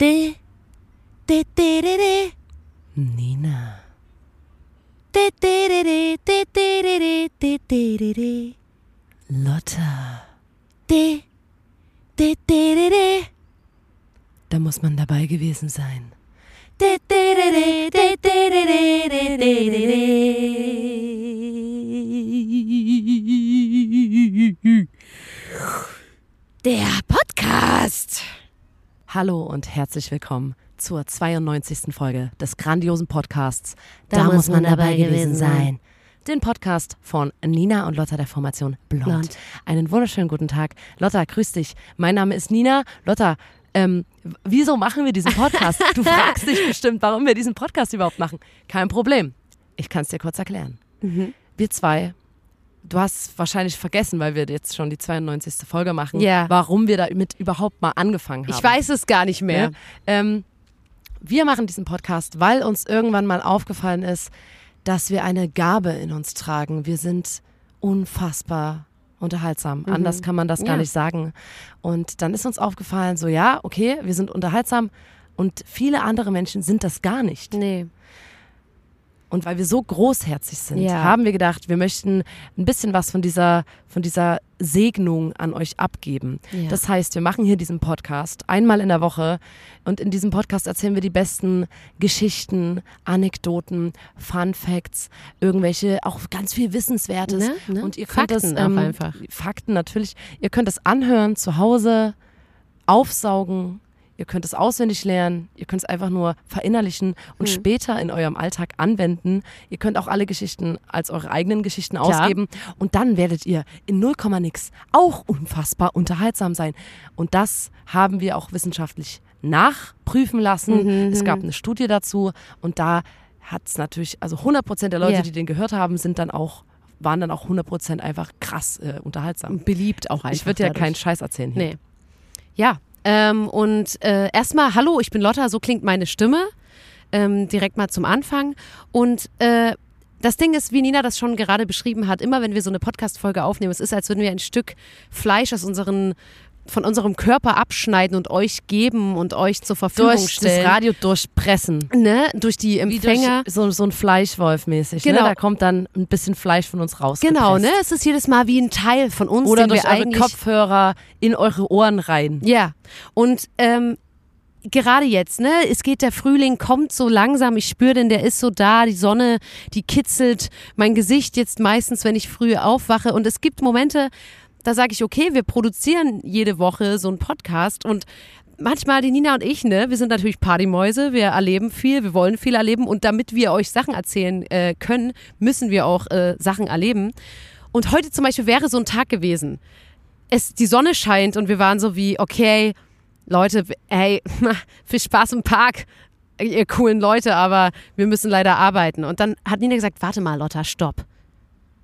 De, de, de, de, de. Nina. De, de, de, de, de, de, de, de, de, de, de. Lotta. De, de, de, de, de. Da muss man dabei gewesen sein. De, de, de, de, de, de, de, de, de, de, de. Der Podcast. Hallo und herzlich willkommen zur 92. Folge des grandiosen Podcasts. Da muss man dabei gewesen sein. Den Podcast von Nina und Lotta der Formation Blond. Blond. Einen wunderschönen guten Tag. Lotta, grüß dich. Mein Name ist Nina. Lotta, ähm, wieso machen wir diesen Podcast? Du fragst dich bestimmt, warum wir diesen Podcast überhaupt machen. Kein Problem. Ich kann es dir kurz erklären. Mhm. Wir zwei, du hast wahrscheinlich vergessen, weil wir jetzt schon die 92. Folge machen, Ja. warum wir damit überhaupt mal angefangen haben. Ich weiß es gar nicht mehr. Ja? Ähm, wir machen diesen Podcast, weil uns irgendwann mal aufgefallen ist, dass wir eine Gabe in uns tragen. Wir sind unfassbar unterhaltsam. Anders kann man das gar Ja. nicht sagen. Und dann ist uns aufgefallen, so ja, okay, wir sind unterhaltsam und viele andere Menschen sind das gar nicht. Nee. Und weil wir so großherzig sind, Ja. haben wir gedacht, wir möchten ein bisschen was von dieser, von dieser Segnung an euch abgeben. Ja. Das heißt, wir machen hier diesen Podcast einmal in der Woche und in diesem Podcast erzählen wir die besten Geschichten, Anekdoten, Fun Facts, irgendwelche, auch ganz viel Wissenswertes. Ne, ne? Und ihr könnt Fakten das, ähm, einfach. Fakten natürlich. Ihr könnt es anhören zu Hause, aufsaugen. Ihr könnt es auswendig lernen, ihr könnt es einfach nur verinnerlichen und Hm. später in eurem Alltag anwenden. Ihr könnt auch alle Geschichten als eure eigenen Geschichten Klar. ausgeben und dann werdet ihr in 0, nix auch unfassbar unterhaltsam sein. Und das haben wir auch wissenschaftlich nachprüfen lassen. Mhm, Es gab eine Studie dazu und da hat es natürlich, also 100 Prozent der Leute, Ja. die den gehört haben, sind dann auch waren dann auch 100 Prozent einfach krass äh, unterhaltsam. Beliebt auch einfach. Ich würde ja dadurch. keinen Scheiß erzählen hier. Nee. Ja. Ähm, und äh, erstmal, hallo, ich bin Lotta, so klingt meine Stimme. Ähm, direkt mal zum Anfang. Und äh, das Ding ist, wie Nina das schon gerade beschrieben hat, immer wenn wir so eine Podcast-Folge aufnehmen, es ist, als würden wir ein Stück Fleisch aus unseren, von unserem Körper abschneiden und euch geben und euch zur Verfügung Durch stellen. das Radio durchpressen. ne? Durch die Empfänger. durch so, so ein Fleischwolf mäßig. Genau. Ne? Da kommt dann ein bisschen Fleisch von uns raus. Genau, ne? Es ist jedes Mal wie ein Teil von uns, Oder den durch wir eure Kopfhörer in eure Ohren rein. Ja, und ähm, gerade jetzt, ne, es geht der Frühling, kommt so langsam, ich spüre den, der ist so da, die Sonne, die kitzelt mein Gesicht jetzt meistens, wenn ich früh aufwache und es gibt Momente, da sage ich, okay, wir produzieren jede Woche so einen Podcast und manchmal die Nina und ich, ne, wir sind natürlich Partymäuse, wir erleben viel, wir wollen viel erleben und damit wir euch Sachen erzählen äh, können, müssen wir auch äh, Sachen erleben. Und heute zum Beispiel wäre so ein Tag gewesen. Es, die Sonne scheint und wir waren so wie, okay, Leute, hey, viel Spaß im Park, ihr coolen Leute, aber wir müssen leider arbeiten. Und dann hat Nina gesagt, warte mal, Lotta, stopp.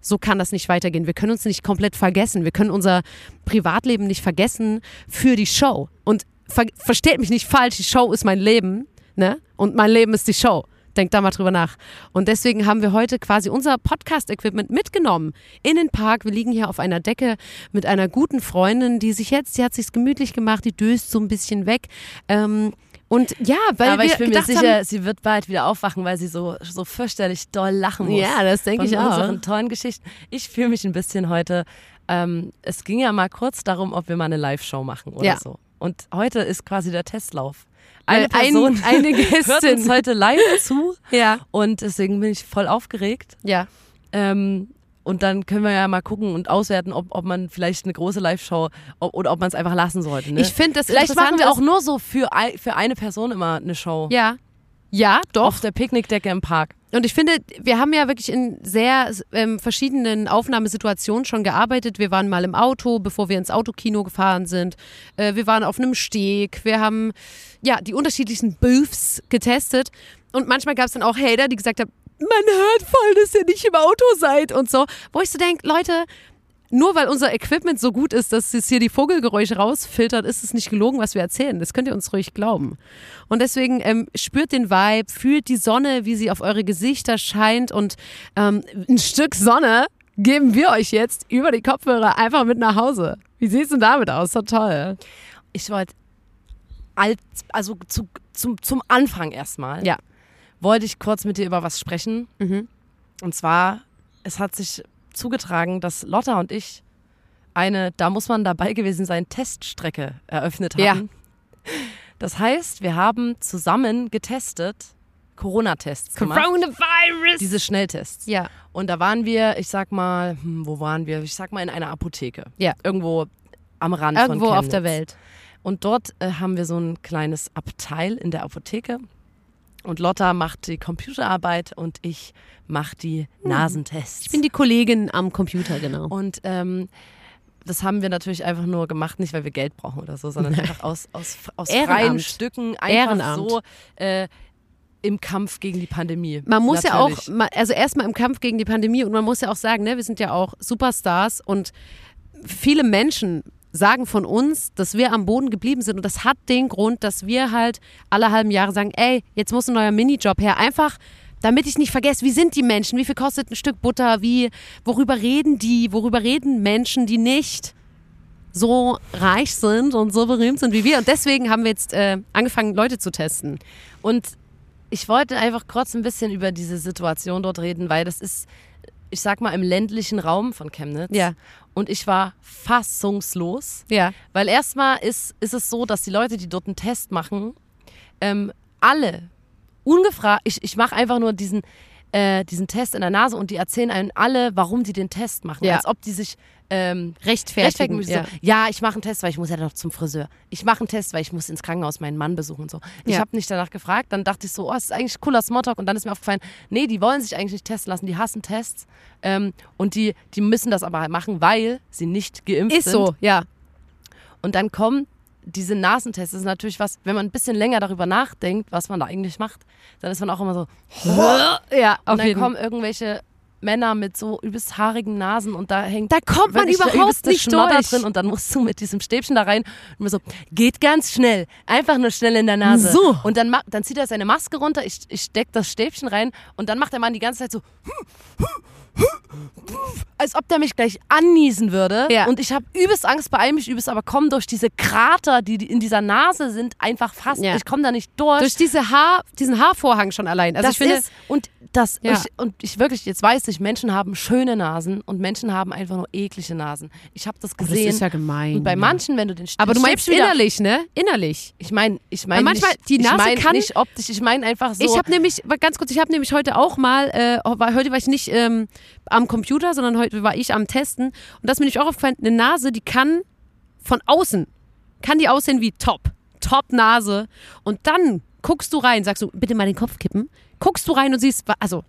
So kann das nicht weitergehen. Wir können uns nicht komplett vergessen. Wir können unser Privatleben nicht vergessen für die Show. Und ver versteht mich nicht falsch, die Show ist mein Leben, ne? Und mein Leben ist die Show. Denkt da mal drüber nach. Und deswegen haben wir heute quasi unser Podcast-Equipment mitgenommen in den Park. Wir liegen hier auf einer Decke mit einer guten Freundin, die sich jetzt, sie hat sich's gemütlich gemacht, die döst so ein bisschen weg. Ähm, und ja, weil Aber wir ich bin mir sicher, haben, sie wird bald wieder aufwachen, weil sie so, so fürchterlich doll lachen muss. Ja, das denke ich auch. unseren tollen Geschichten. Ich fühle mich ein bisschen heute. Ähm, es ging ja mal kurz darum, ob wir mal eine Live-Show machen oder Ja. so. Und heute ist quasi der Testlauf. Eine Äh, ein- Person eine hört Gästin. uns heute live zu ja, und deswegen bin ich voll aufgeregt. ja, Ähm, und dann können wir ja mal gucken und auswerten, ob, ob man vielleicht eine große Live-Show oder ob man es einfach lassen sollte. Ne? ich finde das vielleicht machen wir auch nur so für, ein, für eine Person immer eine Show. ja, ja, doch. Auf der Picknickdecke im Park. Und ich finde, wir haben ja wirklich in sehr ähm, verschiedenen Aufnahmesituationen schon gearbeitet. Wir waren mal im Auto, bevor wir ins Autokino gefahren sind. Äh, wir waren auf einem Steg. Wir haben ja die unterschiedlichsten Booths getestet. Und manchmal gab es dann auch Hater, die gesagt haben, man hört voll, dass ihr nicht im Auto seid und so. Wo ich so denke, Leute, nur weil unser Equipment so gut ist, dass es hier die Vogelgeräusche rausfiltert, ist es nicht gelogen, was wir erzählen. Das könnt ihr uns ruhig glauben. Und deswegen ähm, spürt den Vibe, fühlt die Sonne, wie sie auf eure Gesichter scheint und ähm, ein Stück Sonne geben wir euch jetzt über die Kopfhörer einfach mit nach Hause. Wie sieht's denn damit aus? So toll. Ich wollte als, also zu, zum, zum Anfang erstmal, Ja. Wollte ich kurz mit dir über was sprechen. Mhm. Und zwar, es hat sich zugetragen, dass Lotta und ich eine, da muss man dabei gewesen sein, Teststrecke eröffnet haben. Ja. Das heißt, wir haben zusammen getestet, Corona-Tests gemacht. Coronavirus! Diese Schnelltests. ja. Und da waren wir, ich sag mal, hm, wo waren wir? Ich sag mal in einer Apotheke. Ja. Irgendwo am Rand Irgendwo von auf der. Welt. Und dort äh, haben wir so ein kleines Abteil in der Apotheke. Und Lotta macht die Computerarbeit und ich mache die Nasentests. Hm. Ich bin die Kollegin am Computer, genau. und ähm, das haben wir natürlich einfach nur gemacht, nicht weil wir Geld brauchen oder so, sondern einfach aus, aus, aus freien. Stücken, einfach Ehrenamt. so äh, im Kampf gegen die Pandemie. Man muss ja auch, Natürlich. also erstmal im Kampf gegen die Pandemie und man muss ja auch sagen, ne, wir sind ja auch Superstars und viele Menschen sagen von uns, dass wir am Boden geblieben sind. Und das hat den Grund, dass wir halt alle halben Jahre sagen, ey, jetzt muss ein neuer Minijob her, einfach damit ich nicht vergesse, wie sind die Menschen, wie viel kostet ein Stück Butter, wie, worüber reden die, worüber reden Menschen, die nicht so reich sind und so berühmt sind wie wir. Und deswegen haben wir jetzt äh, angefangen, Leute zu testen. Und ich wollte einfach kurz ein bisschen über diese Situation dort reden, weil das ist, ich sag mal, im ländlichen Raum von Chemnitz. Ja. Und ich war fassungslos, Ja. weil erstmal ist, ist es so, dass die Leute, die dort einen Test machen, ähm, alle ungefragt, ich, ich mache einfach nur diesen, äh, diesen Test in der Nase und die erzählen einem alle, warum die den Test machen. Ja. Als ob die sich ähm, Rechtfertigen. rechtfertigen müssen. ja. So, ja, ich mache einen Test, weil ich muss ja noch zum Friseur. Ich mache einen Test, weil ich muss ins Krankenhaus meinen Mann besuchen und so. Ich Ja. habe nicht danach gefragt, dann dachte ich so, oh, das ist eigentlich cooler Smalltalk und dann ist mir aufgefallen, nee, die wollen sich eigentlich nicht testen lassen, die hassen Tests ähm, und die, die müssen das aber halt machen, weil sie nicht geimpft Ist sind. so, ja. Und dann kommen diese Nasentests, ist natürlich was, wenn man ein bisschen länger darüber nachdenkt, was man da eigentlich macht, dann ist man auch immer so, Ja, auf und dann jeden kommen irgendwelche Männer mit so übest haarigen Nasen und da hängt Da kommt man überhaupt übelste nicht Schnodder durch. drin und dann musst du mit diesem Stäbchen da rein und mir so, geht ganz schnell, einfach nur schnell in der Nase. So. Und dann, dann zieht er seine Maske runter, ich, ich steck das Stäbchen rein und dann macht der Mann die ganze Zeit so, als ob der mich gleich anniesen würde. Ja. Und ich habe übelst Angst, beeil mich übelst, aber komme durch diese Krater, die in dieser Nase sind, einfach fast, Ja. ich komme da nicht durch. Durch diese Haar, diesen Haarvorhang schon allein. Also das ich finde, ist und das Ja. ich, und ich wirklich jetzt weiß ich Menschen haben schöne Nasen und Menschen haben einfach nur eklige Nasen. Ich habe das Oh, das gesehen. ist ja gemein. und bei manchen, wenn du den Aber du meinst wieder- innerlich, ne? Innerlich. Ich meine, ich meine manchmal nicht, die Nase ich mein kann- nicht optisch, ich meine einfach so. Ich habe nämlich, ganz kurz, ich habe nämlich heute auch mal, äh, heute war ich nicht ähm, am Computer, sondern heute war ich am Testen. Und das ist mir nicht auch aufgefallen, eine Nase, die kann von außen, kann die aussehen wie top. Top Nase. Und dann guckst du rein, sagst du, bitte mal den Kopf kippen. Guckst du rein und siehst, also,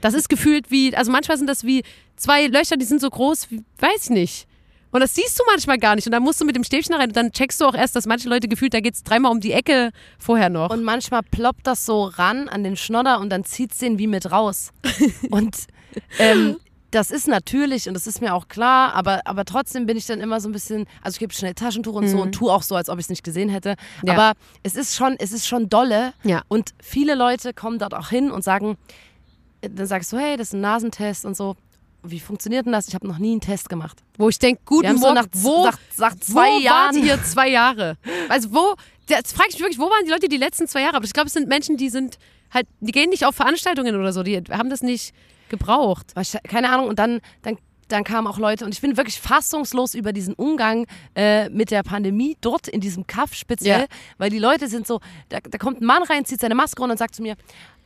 das ist gefühlt wie, also manchmal sind das wie zwei Löcher, die sind so groß, wie, weiß ich nicht. Und das siehst du manchmal gar nicht. Und dann musst du mit dem Stäbchen rein und dann checkst du auch erst, dass manche Leute gefühlt, da geht's dreimal um die Ecke vorher noch. und manchmal ploppt das so ran an den Schnodder und dann zieht's den wie mit raus. und ähm, das ist natürlich und das ist mir auch klar, aber, aber trotzdem bin ich dann immer so ein bisschen, also ich gebe schnell Taschentuch und so und tue auch so, als ob ich es nicht gesehen hätte. Mhm. Ja. Aber es ist schon, es ist schon dolle. Ja. Und viele Leute kommen dort auch hin und sagen, dann sagst du, hey, das ist ein Nasentest und so. Wie funktioniert denn das? Ich habe noch nie einen Test gemacht. Wo ich denke, guten haben so Morgen, nach, wo, nach, nach zwei wo Jahren. wart ihr zwei Jahre? Also wo, jetzt frage ich mich wirklich, wo waren die Leute die letzten zwei Jahre? Aber ich glaube, es sind Menschen, die sind halt, die gehen nicht auf Veranstaltungen oder so, die haben das nicht gebraucht. Keine Ahnung, und dann, dann, dann kamen auch Leute und ich bin wirklich fassungslos über diesen Umgang äh, mit der Pandemie dort in diesem Kaff speziell, Ja. weil die Leute sind so, da, da kommt ein Mann rein, zieht seine Maske runter und sagt zu mir,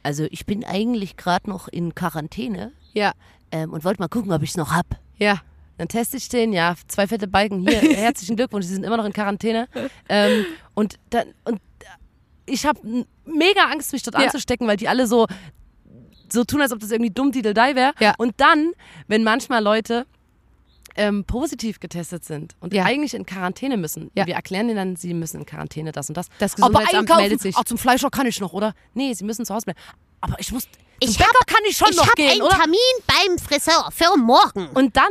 also ich bin eigentlich gerade noch in Quarantäne Ja, ähm, und wollte mal gucken, ob ich es noch hab. ja. Dann teste ich den, ja, zwei fette Balken hier, herzlichen Glückwunsch, Sie sind immer noch in Quarantäne. Ähm, und dann, und ich habe mega Angst, mich dort Ja. anzustecken, weil die alle so, so tun, als ob das irgendwie dumm Dideldei wäre. Ja. Und dann, wenn manchmal Leute ähm, positiv getestet sind und Ja. eigentlich in Quarantäne müssen, Ja. wir erklären denen dann, sie müssen in Quarantäne das und das. Das Aber Gesundheitsamt einkaufen, meldet sich. Auch zum Fleischer kann ich noch, oder? Nee, sie müssen zu Hause bleiben. Aber ich muss, Ich Bäcker kann ich schon Ich noch habe gehen, einen oder? Termin beim Friseur für morgen. Und dann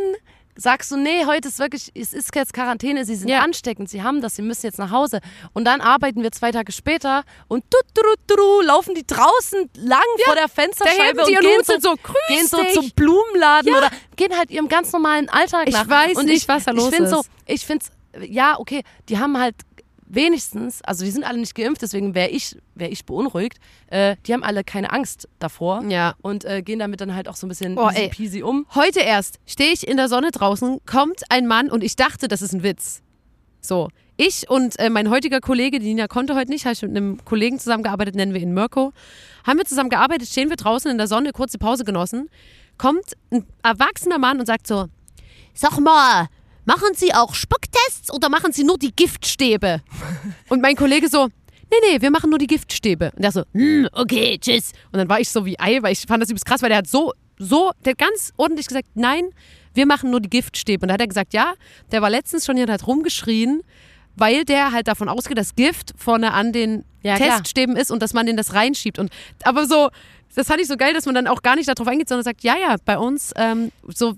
sagst du, nee, heute ist wirklich, es ist jetzt Quarantäne, sie sind Ja. ansteckend, sie haben das, sie müssen jetzt nach Hause. Und dann arbeiten wir zwei Tage später und du, du, du, du, laufen die draußen lang vor der Fensterscheibe und die ihren gehen so, und so, "Grüß gehen so dich." zum Blumenladen oder gehen halt ihrem ganz normalen Alltag Ich nach. weiß und nicht, ich, was da los ich ist. So, ich finde ja, okay, die haben halt wenigstens, also die sind alle nicht geimpft, deswegen wäre ich, wär ich beunruhigt. Äh, die haben alle keine Angst davor Ja. und äh, gehen damit dann halt auch so ein bisschen Oh, ey. peasy um. Heute erst stehe ich in der Sonne draußen, kommt ein Mann und ich dachte, das ist ein Witz. So, ich und äh, mein heutiger Kollege, die Nina konnte heute nicht, habe ich mit einem Kollegen zusammengearbeitet, nennen wir ihn Mirko. Haben wir zusammen gearbeitet, stehen wir draußen in der Sonne, kurze Pause genossen. Kommt ein erwachsener Mann und sagt so, Sag mal, machen Sie auch Spucktests oder machen Sie nur die Giftstäbe. Und mein Kollege so, nee, nee, wir machen nur die Giftstäbe. Und der so, hm, okay, tschüss. Und dann war ich so wie Ei, weil ich fand das übelst krass, weil der hat so, so, der hat ganz ordentlich gesagt, nein, wir machen nur die Giftstäbe. Und da hat er gesagt, ja, der war letztens schon hier und hat rumgeschrien, weil der halt davon ausgeht, dass Gift vorne an den Ja, klar. Teststäben ist und dass man den das reinschiebt. Und aber so, das fand ich so geil, dass man dann auch gar nicht darauf eingeht, sondern sagt, ja, ja, bei uns, ähm, so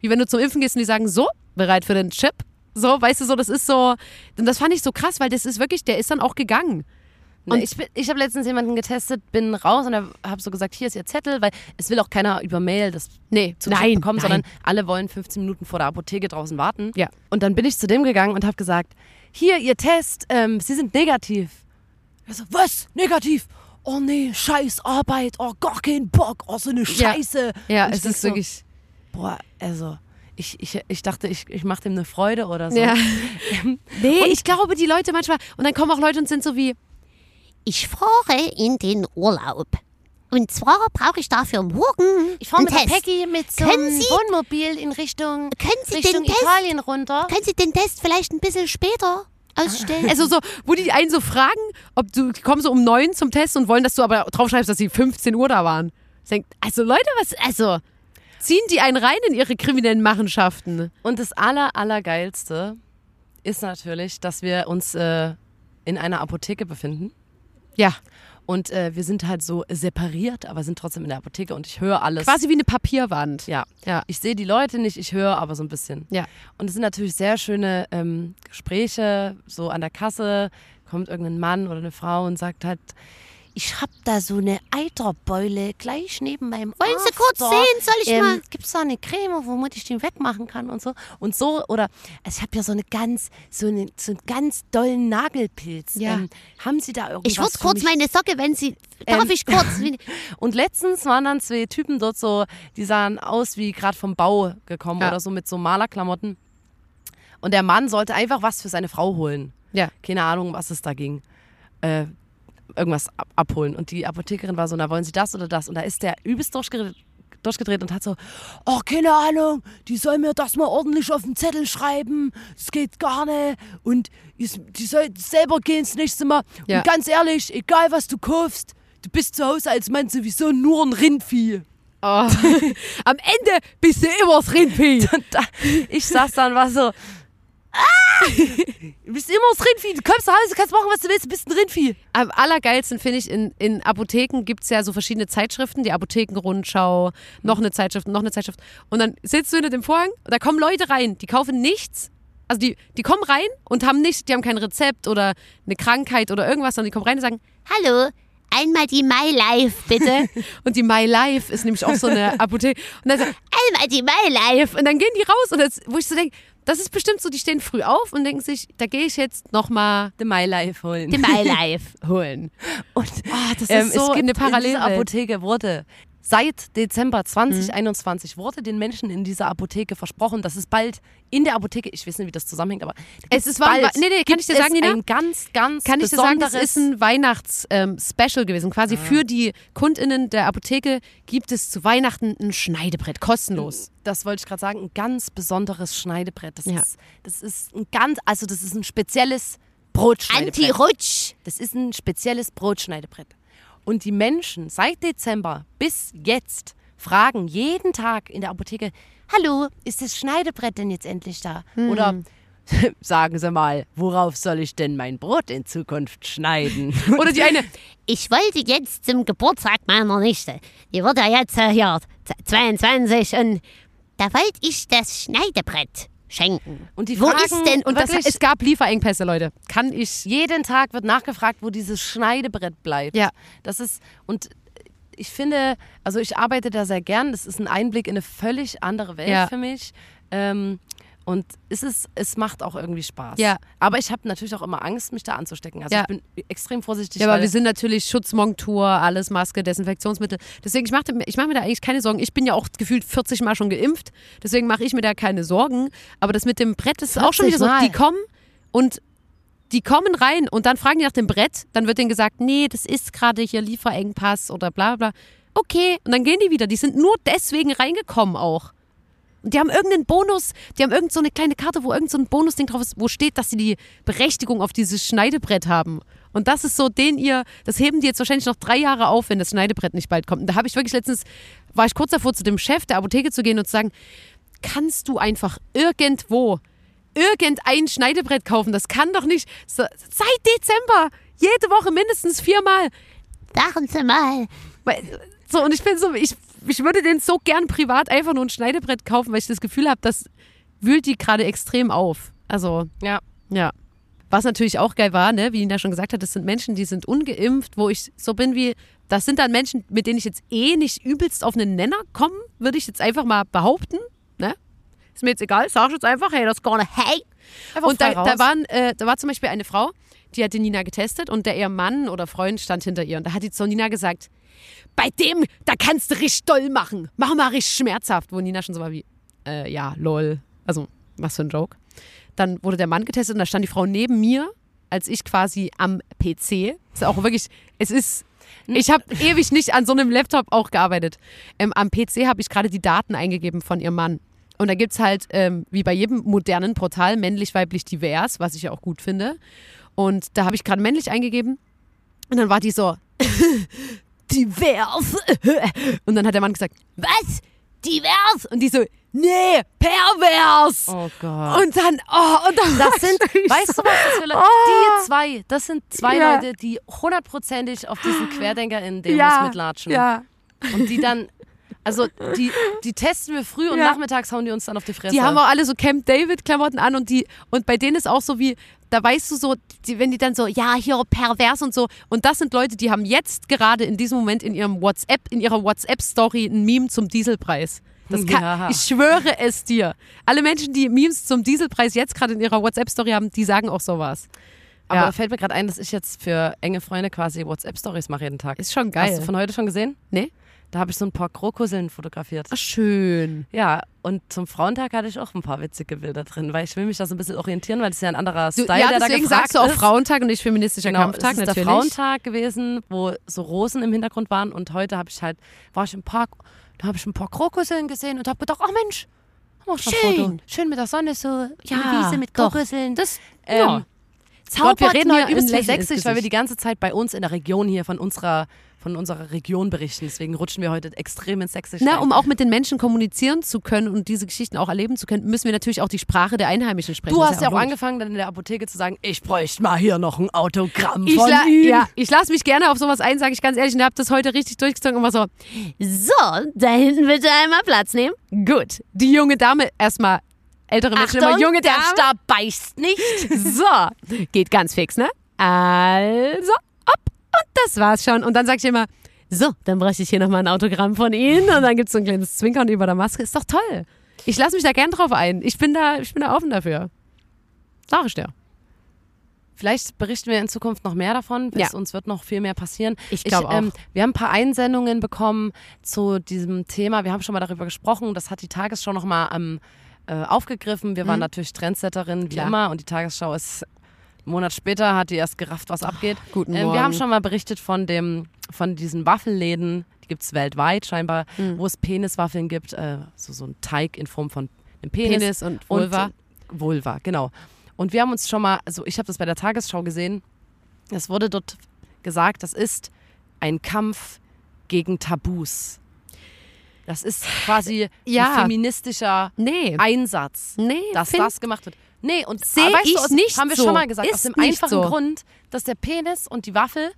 wie wenn du zum Impfen gehst und die sagen, so, bereit für den Chip. So, weißt du, so, das ist so, und das fand ich so krass, weil das ist wirklich, der ist dann auch gegangen. Und ich ich habe letztens jemanden getestet, bin raus und habe so gesagt, hier ist Ihr Zettel, weil es will auch keiner über Mail das Nee, zu nein, bekommen, nein. sondern alle wollen 15 Minuten vor der Apotheke draußen warten. Ja. Und dann bin ich zu dem gegangen und habe gesagt, hier, Ihr Test, ähm, Sie sind negativ. Er so, was? Negativ? Oh nee, scheiß Arbeit, oh gar keinen Bock, oh so eine Ja. Scheiße. Ja, ich es ist so, wirklich. Boah, also, ich, ich, ich dachte, ich, ich mache dem eine Freude oder so. Ja. Nee, ich glaube, die Leute manchmal, und dann kommen auch Leute und sind so wie, Ich fahre in den Urlaub. Und zwar brauche ich dafür morgen Ich fahre mit Test. Peggy mit so Können einem Sie- Wohnmobil in Richtung, Können Sie Richtung den Test- Italien runter. Können Sie den Test vielleicht ein bisschen später ausstellen? also so, wo die einen so fragen, ob du, die kommen so um neun zum Test und wollen, dass du aber draufschreibst, dass sie 15 Uhr da waren. Also Leute, was, also, ziehen die einen rein in ihre kriminellen Machenschaften? Und das aller, allergeilste ist natürlich, dass wir uns äh, in einer Apotheke befinden. Ja, Und äh, wir sind halt so separiert, aber sind trotzdem in der Apotheke und ich höre alles. quasi wie eine Papierwand. Ja. Ja. Ich sehe die Leute nicht, ich höre aber so ein bisschen. Ja. Und es sind natürlich sehr schöne ähm, Gespräche, so an der Kasse kommt irgendein Mann oder eine Frau und sagt halt, ich hab da so eine Eiterbeule gleich neben meinem Wollen Sie kurz sehen? Soll ich ähm, mal? Gibt's da eine Creme, womit ich den wegmachen kann und so? Und so, oder also ich habe ja so eine ganz, so, eine, so einen ganz dollen Nagelpilz. Ja. Ähm, haben Sie da irgendwas Ich würde kurz mich? meine Socke, wenn Sie. Darf Ähm, ich kurz? Und letztens waren dann zwei Typen dort so, die sahen aus wie gerade vom Bau gekommen Ja. oder so mit so Malerklamotten. Und der Mann sollte einfach was für seine Frau holen. Ja. Keine Ahnung, was es da ging. Äh, irgendwas ab abholen. Und die Apothekerin war so, na wollen Sie das oder das? Und da ist der übelst durchgedreht, durchgedreht und hat so, oh, keine Ahnung, die soll mir das mal ordentlich auf den Zettel schreiben. Das geht gar nicht. Und die soll selber gehen das nächste Mal. Ja. Und ganz ehrlich, egal was du kaufst, du bist zu Hause als Mann sowieso nur ein Rindvieh. Oh. Am Ende bist du immer das Rindvieh. Ich saß dann war so, du bist immer das Rindvieh. Du kommst nach Hause, kannst machen, was du willst, du bist ein Rindvieh. Am allergeilsten finde ich, in, in Apotheken gibt es ja so verschiedene Zeitschriften, die Apothekenrundschau, noch eine Zeitschrift, noch eine Zeitschrift. Und dann sitzt du hinter dem Vorhang und da kommen Leute rein, die kaufen nichts. Also die, die kommen rein und haben nicht, die haben kein Rezept oder eine Krankheit oder irgendwas, sondern die kommen rein und sagen, Hallo, einmal die My Life, bitte. und die My Life ist nämlich auch so eine Apotheke. Und dann, sagen, einmal die My Life. und dann gehen die raus und das, wo ich so denke, das ist bestimmt so, die stehen früh auf und denken sich, da gehe ich jetzt nochmal The My Life holen. Die My Life. holen. Und Ah, das ist ähm, so es gibt eine Parallelwelt. Apotheke wurde seit Dezember 2021 wurde den Menschen in dieser Apotheke versprochen, dass es bald in der Apotheke, ich weiß nicht, wie das zusammenhängt, aber Es ist war, nee, nee, kann ich dir sagen, Nina? ein ganz, ganz Kann ich dir sagen, das ist ein Weihnachts-Special gewesen. Quasi für die KundInnen der Apotheke gibt es zu Weihnachten ein Schneidebrett, kostenlos. das wollte ich gerade sagen, ein ganz besonderes Schneidebrett. Das, Ja. ist, das ist ein ganz, also das ist ein spezielles Brotschneidebrett. Anti-Rutsch. Das ist ein spezielles Brotschneidebrett. Und die Menschen seit Dezember bis jetzt fragen jeden Tag in der Apotheke, hallo, ist das Schneidebrett denn jetzt endlich da? Oder sagen Sie mal, worauf soll ich denn mein Brot in Zukunft schneiden? Oder die eine, Ich wollte jetzt zum Geburtstag meiner Nichte. Die wird ja jetzt äh, hier z- 22 und da wollte ich das Schneidebrett schenken. Und die Wo fragen ist denn- und das, wirklich, es gab Lieferengpässe, Leute. Kann ich. jeden Tag wird nachgefragt, wo dieses Schneidebrett bleibt. Ja. Das ist, und ich finde, also ich arbeite da sehr gern. Das ist ein Einblick in eine völlig andere Welt Ja. für mich. Ähm, Und es, ist, es macht auch irgendwie Spaß. Ja. Aber ich habe natürlich auch immer Angst, mich da anzustecken. Also Ja. ich bin extrem vorsichtig. Ja, aber wir sind natürlich Schutzmontur, alles Maske, Desinfektionsmittel. Deswegen, ich mache ich mach mir da eigentlich keine Sorgen. Ich bin ja auch gefühlt 40 Mal schon geimpft. Deswegen mache ich mir da keine Sorgen. Aber das mit dem Brett ist auch schon 40 wieder so. Mal? Die kommen und die kommen rein und dann fragen die nach dem Brett. Dann wird denen gesagt, nee, das ist gerade hier Lieferengpass oder bla bla. Okay, und dann gehen die wieder. Die sind nur deswegen reingekommen auch. Und die haben irgendeinen Bonus, die haben irgend so eine kleine Karte, wo irgend so ein Bonusding drauf ist, wo steht, dass sie die Berechtigung auf dieses Schneidebrett haben. Und das ist so den ihr, das heben die jetzt wahrscheinlich noch drei Jahre auf, wenn das Schneidebrett nicht bald kommt. Und da habe ich wirklich letztens, war ich kurz davor, zu dem Chef der Apotheke zu gehen und zu sagen, kannst du einfach irgendwo irgendein Schneidebrett kaufen? Das kann doch nicht. Seit Dezember, jede Woche mindestens viermal. Sagen Sie mal. So, und ich bin so, ich, ich würde den so gern privat einfach nur ein Schneidebrett kaufen, weil ich das Gefühl habe, das wühlt die gerade extrem auf. Also, ja. ja. Was natürlich auch geil war, ne, wie Nina schon gesagt hat, das sind Menschen, die sind ungeimpft, wo ich so bin wie, das sind dann Menschen, mit denen ich jetzt eh nicht übelst auf einen Nenner komme, würde ich jetzt einfach mal behaupten. Ne? Ist mir jetzt egal, sag ich jetzt einfach, hey, das ist gar nicht, hey. Einfach Und da, da, waren, äh, da war zum Beispiel eine Frau, die hat die Nina getestet und der ihr Mann oder Freund stand hinter ihr. Und da hat die zu Nina gesagt, bei dem, da kannst du richtig doll machen. Mach mal richtig schmerzhaft. Wo Nina schon so war wie, äh, ja, lol. Also, was für ein Joke. Dann wurde der Mann getestet und da stand die Frau neben mir, als ich quasi am PC. Ist auch wirklich, es ist, ich habe ewig nicht an so einem Laptop auch gearbeitet. Ähm, am PC habe ich gerade die Daten eingegeben von ihrem Mann. Und da gibt es halt, ähm, wie bei jedem modernen Portal, männlich, weiblich, divers, was ich ja auch gut finde. Und da habe ich gerade männlich eingegeben. Und dann war die so, divers. Und dann hat der Mann gesagt, was? Divers? Und die so, nee, pervers. Oh Gott. Und dann, oh, und dann Das sind, weißt du was, das für Leute, die zwei, das sind zwei Ja. Leute, die hundertprozentig auf diesen QuerdenkerInnen-Demos ja, mitlatschen. Ja. Und die dann, also die, die testen wir früh und Ja. nachmittags hauen die uns dann auf die Fresse. Die haben auch alle so Camp David Klamotten an und die und bei denen ist auch so wie da weißt du so, die, wenn die dann so ja hier pervers und so und das sind Leute, die haben jetzt gerade in diesem Moment in ihrem WhatsApp in ihrer WhatsApp Story ein Meme zum Dieselpreis. Das kann, Ja. Ich schwöre es dir. Alle Menschen, die Memes zum Dieselpreis jetzt gerade in ihrer WhatsApp-Story haben, die sagen auch sowas. Aber Ja. fällt mir gerade ein, dass ich jetzt für enge Freunde quasi WhatsApp-Stories mache jeden Tag. Ist schon Hast geil. du von heute schon gesehen? Nee? Da habe ich so ein paar Krokusseln fotografiert. Ach, schön. Ja, und zum Frauentag hatte ich auch ein paar witzige Bilder drin, weil ich will mich da so ein bisschen orientieren, weil das ist ja ein anderer Du, Style, ja, der da deswegen gefragt sagst du auch ist. Frauentag und nicht feministischer Genau, Kampftag es ist natürlich. der Frauentag gewesen, wo so Rosen im Hintergrund waren und heute habe ich halt, war ich im Park, da habe ich ein paar Krokusseln gesehen und habe gedacht, ach Mensch, mach ich ein Schön. Foto. Schön mit der Sonne so, Ja, eine Wiese mit. Krokusseln. Das, Ähm, ja. Gott, wir Zaubert reden heute übelst viel sächsisch, weil wir die ganze Zeit bei uns in der Region hier von unserer von unserer Region berichten. Deswegen rutschen wir heute extrem ins Sächsisch. Na, um auch mit den Menschen kommunizieren zu können und diese Geschichten auch erleben zu können, müssen wir natürlich auch die Sprache der Einheimischen sprechen. Du hast ja auch logisch. angefangen, dann in der Apotheke zu sagen, ich bräuchte mal hier noch ein Autogramm Ich, von ihm. ja, ich lasse mich gerne auf sowas ein, sage ich ganz ehrlich. Und habe das heute richtig durchgezogen und war so, So, da hinten bitte einmal Platz nehmen. gut, die junge Dame, erstmal ältere Menschen immer Achtung, junge der Dame. Stab beißt nicht. So, geht ganz fix, ne? Also. Und das war's schon. Und dann sag ich immer, so, dann bräuchte ich hier nochmal ein Autogramm von Ihnen. Und dann gibt's so ein kleines Zwinkern über der Maske. Ist doch toll. Ich lasse mich da gern drauf ein. Ich bin da, ich bin da offen dafür. Sag ich dir. Vielleicht berichten wir in Zukunft noch mehr davon. Ja. Es uns wird noch viel mehr passieren. Ich glaub auch. wir haben ein paar Einsendungen bekommen zu diesem Thema. Wir haben schon mal darüber gesprochen. Das hat die Tagesschau noch mal ähm, äh, aufgegriffen. Wir waren natürlich Trendsetterin wie Mhm. Immer und die Tagesschau ist einen Monat später hat die erst gerafft, was abgeht. guten Ähm, wir Morgen. haben schon mal berichtet von dem von diesen Waffelläden. Die gibt es weltweit scheinbar, Mhm. wo es Peniswaffeln gibt. Äh, so so ein Teig in Form von einem Penis. Penis und Vulva. Und, Vulva, genau. Und wir haben uns schon mal, also ich habe das bei der Tagesschau gesehen, es wurde dort gesagt, das ist ein Kampf gegen Tabus. Das ist quasi Ja. ein feministischer nee. Einsatz, Nee, dass das gemacht wird. Nee, und Seh aber weißt ich du, aus, nicht haben wir so. schon mal gesagt, Ist aus dem einfachen so. Grund, dass der Penis und die Waffel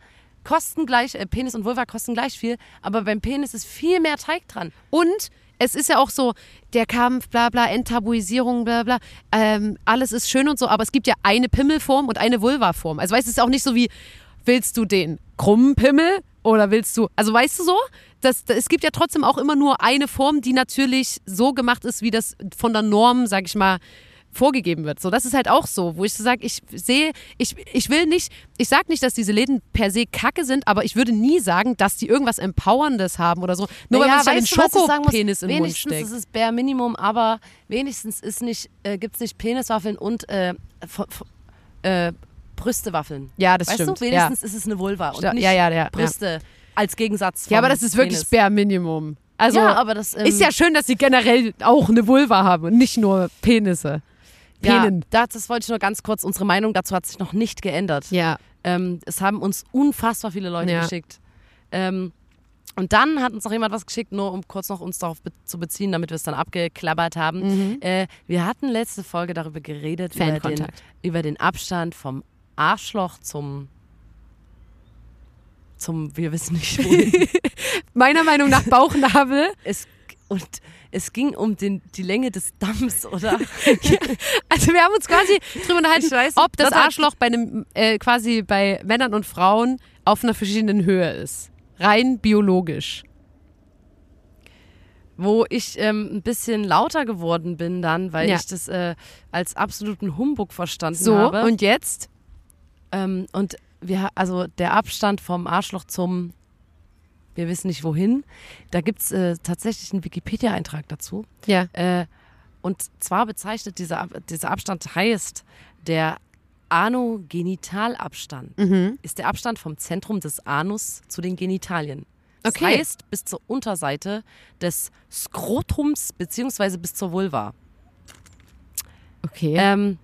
kosten gleich, äh, Penis und Vulva kosten gleich viel, aber beim Penis ist viel mehr Teig dran. Und es ist ja auch so, der Kampf, bla bla, Enttabuisierung, bla bla, ähm, alles ist schön und so, aber es gibt ja eine Pimmelform und eine Vulvaform. Also weißt du, es ist auch nicht so wie, willst du den krummen Pimmel oder willst du, also weißt du so, das, das, es gibt ja trotzdem auch immer nur eine Form, die natürlich so gemacht ist, wie das von der Norm, sag ich mal, vorgegeben wird. So, das ist halt auch so, wo ich so sage, ich sehe, ich, ich will nicht, ich sage nicht, dass diese Läden per se kacke sind, aber ich würde nie sagen, dass die irgendwas Empowerndes haben oder so. Nur Naja, weil man sich einen? Schokopenis den Mund Wenigstens steckt. ist es bare Minimum, aber wenigstens ist nicht, äh, gibt es nicht Peniswaffeln und äh, äh, Brüstewaffeln. Ja, das weißt stimmt. du, wenigstens ist es eine Vulva und Ja, nicht ja, ja, ja. Brüste als Gegensatz Ja, aber das ist wirklich Penis. bare Minimum. Also, ja, aber das ähm, ist ja schön, dass sie generell auch eine Vulva haben und nicht nur Penisse. Ja, Penen. das, das wollte ich nur ganz kurz. Unsere Meinung dazu hat sich noch nicht geändert. Ja. Ähm, es haben uns unfassbar viele Leute Ja. geschickt. Ähm, und dann hat uns noch jemand was geschickt, nur um kurz noch uns darauf be zu beziehen, damit wir es dann abgeklappert haben. Äh, wir hatten letzte Folge darüber geredet, über den, über den Abstand vom Arschloch zum, zum, wir wissen nicht wohin. Meiner Meinung nach Bauchnabel. es, und es ging um den, die Länge des Damms, oder? Also wir haben uns quasi drüber unterhalten, weiß, ob das Arschloch bei einem, äh, quasi bei Männern und Frauen auf einer verschiedenen Höhe ist. Rein biologisch. wo ich ähm, ein bisschen lauter geworden bin dann, weil Ja. ich das äh, als absoluten Humbug verstanden So, habe. und jetzt? Ähm, und wir, also der Abstand vom Arschloch zum, wir wissen nicht wohin, da gibt es äh, tatsächlich einen Wikipedia-Eintrag dazu. Ja. Äh, und zwar bezeichnet dieser, dieser Abstand heißt der Anogenitalabstand. Mhm. Ist der Abstand vom Zentrum des Anus zu den Genitalien. Das Okay. heißt bis zur Unterseite des Skrotums beziehungsweise bis zur Vulva. Okay. Ähm,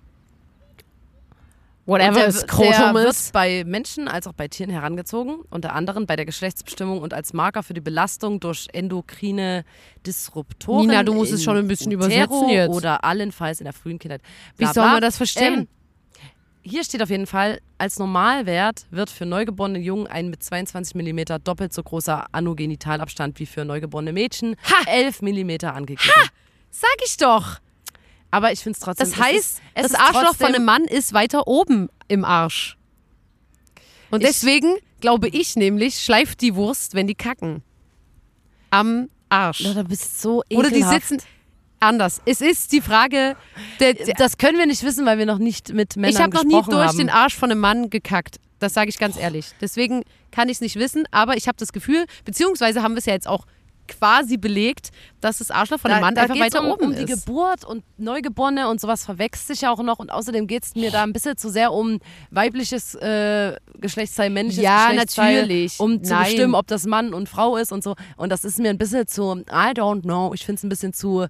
Whatever der, es der Skrotum wird ist. bei Menschen als auch bei Tieren herangezogen, unter anderem bei der Geschlechtsbestimmung und als Marker für die Belastung durch endokrine Disruptoren. Nina, du musst es schon ein bisschen übersetzen jetzt. Oder allenfalls in der frühen Kindheit. Wie Bla, soll bla. man das verstehen? Ähm, hier steht auf jeden Fall, als Normalwert wird für neugeborene Jungen ein mit 22 mm doppelt so großer Anogenitalabstand wie für neugeborene Mädchen Ha! 11 mm angegeben. Sag ich doch. Aber ich finde es trotzdem. Das heißt, ist, das Arschloch von einem Mann ist weiter oben im Arsch. Und Ich- deswegen glaube ich nämlich, schleift die Wurst, wenn die kacken. Am Arsch. Ja, du bist so Oder die ekelhaft. sitzen anders. Es ist die Frage, der, der, Das können wir nicht wissen, weil wir noch nicht mit Männern ich habe noch nie gesprochen durch haben. den Arsch von einem Mann gekackt. Das sage ich ganz ehrlich. Deswegen kann ich es nicht wissen, aber ich habe das Gefühl, beziehungsweise haben wir es ja jetzt auch quasi belegt, dass das Arschloch von einem Mann einfach weiter um, oben um die ist. Geburt und Neugeborene und sowas verwechselt sich ja auch noch und außerdem geht es mir da ein bisschen zu sehr um weibliches äh, Geschlechtsteil, männliches Ja, Geschlechtsteil, natürlich. um zu Nein. bestimmen, ob das Mann und Frau ist und so und das ist mir ein bisschen zu I don't know, ich finde es ein bisschen zu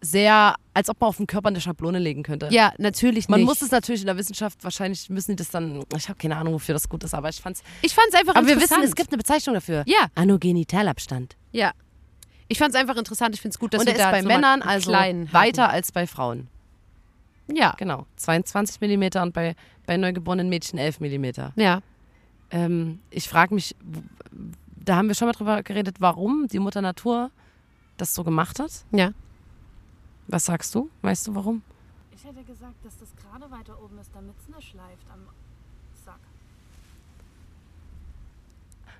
sehr, als ob man auf den Körper eine Schablone legen könnte. Ja, natürlich Man nicht. muss es natürlich in der Wissenschaft, wahrscheinlich müssen die das dann, ich habe keine Ahnung, wofür das gut ist, aber ich fand's, ich fand es einfach aber wir interessant. wissen, es gibt eine Bezeichnung dafür. Ja. Anogenitalabstand. Ja. Ich fand es einfach interessant. Ich finde es gut, dass und wir der ist da bei mal Männern also weiter als bei Frauen. Ja. Genau, 22 mm und bei, bei neugeborenen Mädchen 11 mm. Ja. Ähm, ich frage mich, da haben wir schon mal drüber geredet, warum die Mutter Natur das so gemacht hat. Ja. Was sagst du? Weißt du warum? Ich hätte gesagt, dass das gerade weiter oben ist, damit es nicht schleift am Sack.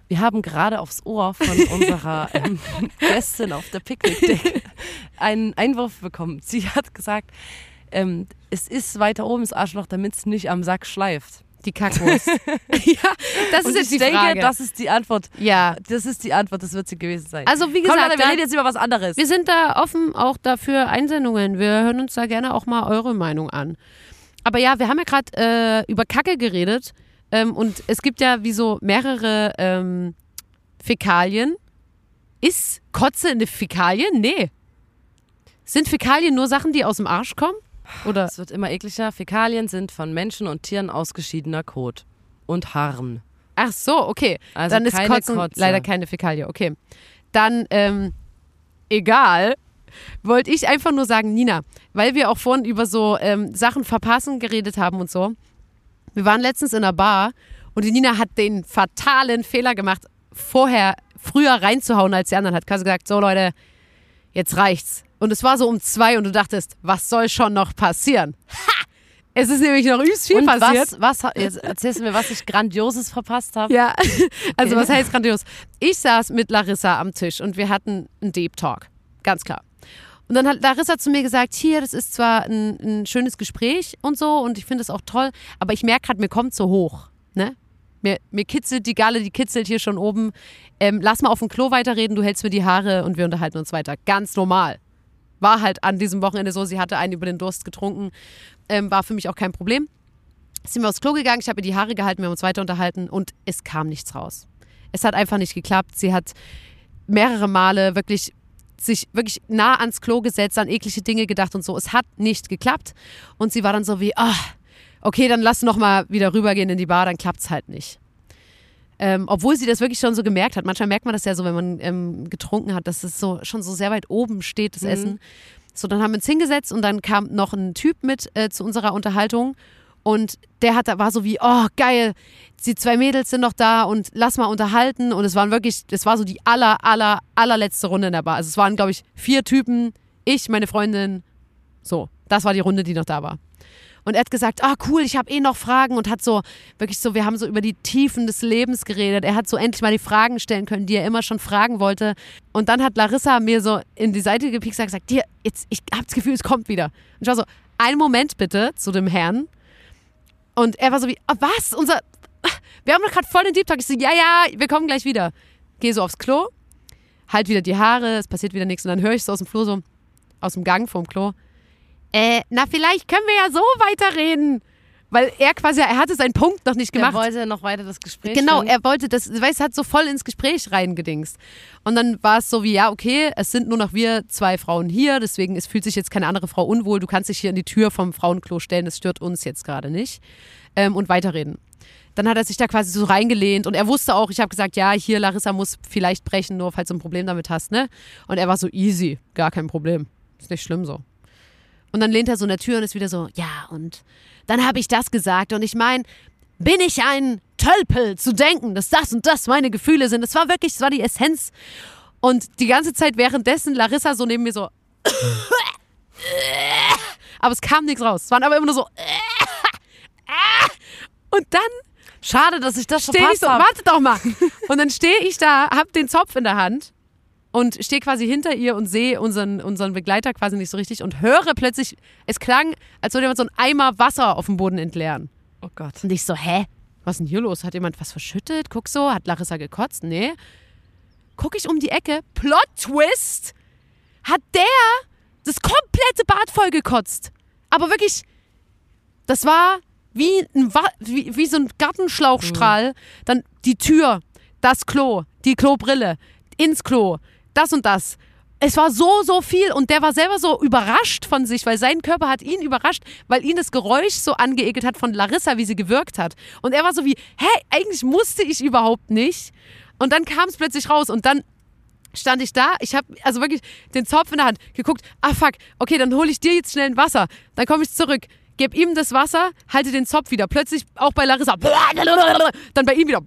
Wir haben gerade aufs Ohr von unserer ähm, Gästin auf der Picknickdeck einen Einwurf bekommen. Sie hat gesagt, ähm, es ist weiter oben das Arschloch, damit es nicht am Sack schleift. Die Kackwurst. ja, das Und ist jetzt ich die denke, Frage. das ist die Antwort. ja. Das ist die Antwort, das wird sie gewesen sein. Also wie Komm, gesagt, Leute, wir reden jetzt über was anderes. Wir sind da offen auch dafür Einsendungen. Wir hören uns da gerne auch mal eure Meinung an. Aber ja, wir haben ja gerade äh, über Kacke geredet ähm, und es gibt ja wie so mehrere ähm, Fäkalien. Ist Kotze eine Fäkalie? Nee. Sind Fäkalien nur Sachen, die aus dem Arsch kommen? Oder? Es wird immer ekliger. Fäkalien sind von Menschen und Tieren ausgeschiedener Kot und Harn. Ach so, okay. Also Dann ist keine Kotzen Kotze. leider keine Fäkalie. Okay. Dann, ähm, egal. Wollte ich einfach nur sagen, Nina, weil wir auch vorhin über so ähm, Sachen verpassen geredet haben und so. Wir waren letztens in einer Bar und die Nina hat den fatalen Fehler gemacht, vorher früher reinzuhauen als die anderen. Hat quasi gesagt, so Leute, jetzt reicht's. Und es war so um zwei und du dachtest, was soll schon noch passieren? Ha! Es ist nämlich noch übelst viel und passiert. was, was, jetzt erzählst du mir, was ich Grandioses verpasst habe? Ja, also was heißt grandios? Ich saß mit Larissa am Tisch und wir hatten einen Deep Talk, ganz klar. Und dann hat Larissa zu mir gesagt, hier, das ist zwar ein, ein schönes Gespräch und so und ich finde es auch toll, aber ich merke gerade, mir kommt so hoch. Ne? Mir, mir kitzelt die Galle, die kitzelt hier schon oben. Ähm, lass mal auf dem Klo weiterreden, du hältst mir die Haare und wir unterhalten uns weiter. Ganz normal. War halt an diesem Wochenende so, sie hatte einen über den Durst getrunken. Ähm, war für mich auch kein Problem. Sind wir aufs Klo gegangen, ich habe ihr die Haare gehalten, wir haben uns weiter unterhalten und es kam nichts raus. Es hat einfach nicht geklappt. Sie hat mehrere Male wirklich sich wirklich nah ans Klo gesetzt, an eklige Dinge gedacht und so. Es hat nicht geklappt. Und sie war dann so wie, ah, okay, dann lass noch mal wieder rübergehen in die Bar, dann klappt's halt nicht. Ähm, obwohl sie das wirklich schon so gemerkt hat. Manchmal merkt man das ja so, wenn man ähm, getrunken hat, dass es so schon so sehr weit oben steht, das Essen. So, dann haben wir uns hingesetzt und dann kam noch ein Typ mit äh, zu unserer Unterhaltung und der hat, war so wie, oh geil, die zwei Mädels sind noch da und lass mal unterhalten. Und es waren wirklich, es war so die aller, aller, allerletzte Runde in der Bar. Also es waren, glaube ich, vier Typen, ich, meine Freundin, so. Das war die Runde, die noch da war. Und er hat gesagt, ah cool, ich habe eh noch Fragen und hat so wirklich so, wir haben so über die Tiefen des Lebens geredet. Er hat so endlich mal die Fragen stellen können, die er immer schon fragen wollte. Und dann hat Larissa mir so in die Seite gepikst und gesagt, dir, jetzt, ich habe das Gefühl, es kommt wieder. Und ich war so, einen Moment bitte zu dem Herrn. Und er war so wie, ah, was? Unser, wir haben doch gerade voll den Deep Talk. Ich so, ja, ja, wir kommen gleich wieder. Geh so aufs Klo, halt wieder die Haare, es passiert wieder nichts. Und dann höre ich so aus dem Flur so, aus dem Gang vom Klo, äh, na, vielleicht können wir ja so weiterreden. Weil er quasi, er hatte seinen Punkt noch nicht Er gemacht. wollte noch weiter das Gespräch Genau, führen. er wollte das, weißt du, hat so voll ins Gespräch reingedingst. Und dann war es so wie, ja, okay, es sind nur noch wir zwei Frauen hier, deswegen es fühlt sich jetzt keine andere Frau unwohl. Du kannst dich hier an die Tür vom Frauenklo stellen, das stört uns jetzt gerade nicht. Ähm, und weiterreden. Dann hat er sich da quasi so reingelehnt und er wusste auch, ich habe gesagt, ja, hier, Larissa muss vielleicht brechen, nur falls du ein Problem damit hast, ne? Und er war so easy, gar kein Problem. Ist nicht schlimm so. Und dann lehnt er so in der Tür und ist wieder so, ja, und dann habe ich das gesagt und ich meine, bin ich ein Tölpel zu denken, dass das und das meine Gefühle sind. Das war wirklich, das war die Essenz. Und die ganze Zeit währenddessen Larissa so neben mir so. Aber es kam nichts raus. Es waren aber immer nur so. Und dann Schade, dass ich das stehe ich verpasst so, habe. warte doch mal. Und dann stehe ich da, hab den Zopf in der Hand und stehe quasi hinter ihr und sehe unseren, unseren Begleiter quasi nicht so richtig und höre plötzlich, es klang, als würde jemand so einen Eimer Wasser auf dem Boden entleeren. Oh Gott. Und ich so, hä? Was ist denn hier los? Hat jemand was verschüttet? Guck so, hat Larissa gekotzt? Nee. Guck ich um die Ecke, Plot Twist, hat der das komplette Bad voll gekotzt. Aber wirklich, das war wie, ein wie, wie so ein Gartenschlauchstrahl. Dann die Tür, das Klo, die Klobrille, ins Klo, das und das. Es war so, so viel und der war selber so überrascht von sich, weil sein Körper hat ihn überrascht, weil ihn das Geräusch so angeekelt hat von Larissa, wie sie gewirkt hat. Und er war so wie, hä, eigentlich musste ich überhaupt nicht. Und dann kam es plötzlich raus und dann stand ich da, ich habe also wirklich den Zopf in der Hand geguckt, ah fuck, okay, dann hole ich dir jetzt schnell ein Wasser. Dann komme ich zurück, gebe ihm das Wasser, halte den Zopf wieder. Plötzlich auch bei Larissa, dann bei ihm wieder.